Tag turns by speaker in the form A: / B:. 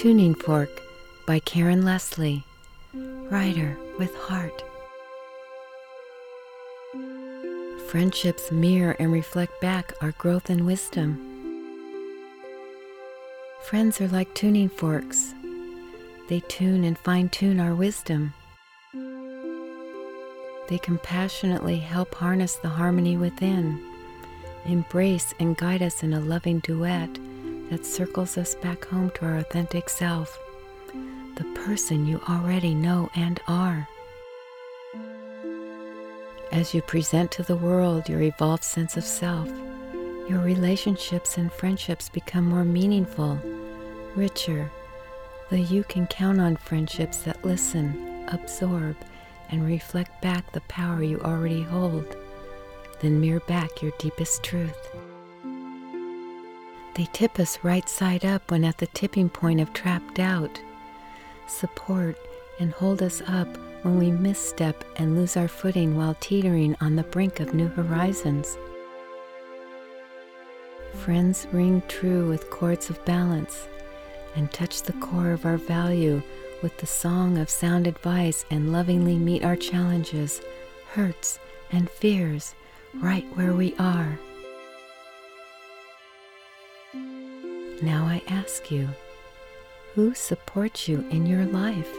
A: Tuning Fork by Karen Leslie, writer with heart. Friendships mirror and reflect back our growth and wisdom. Friends are like tuning forks. They tune and fine tune our wisdom. They compassionately help harness the harmony within, embrace and guide us in a loving duet that circles us back home to our authentic self, the person you already know and are. As you present to the world your evolved sense of self, your relationships and friendships become more meaningful, richer, though you can count on friendships that listen, absorb, and reflect back the power you already hold, then mirror back your deepest truth. They tip us right side up when at the tipping point of trapped doubt, support and hold us up when we misstep and lose our footing while teetering on the brink of new horizons. Friends ring true with chords of balance and touch the core of our value with the song of sound advice and lovingly meet our challenges, hurts, and fears right where we are. Now I ask you, who supports you in your life?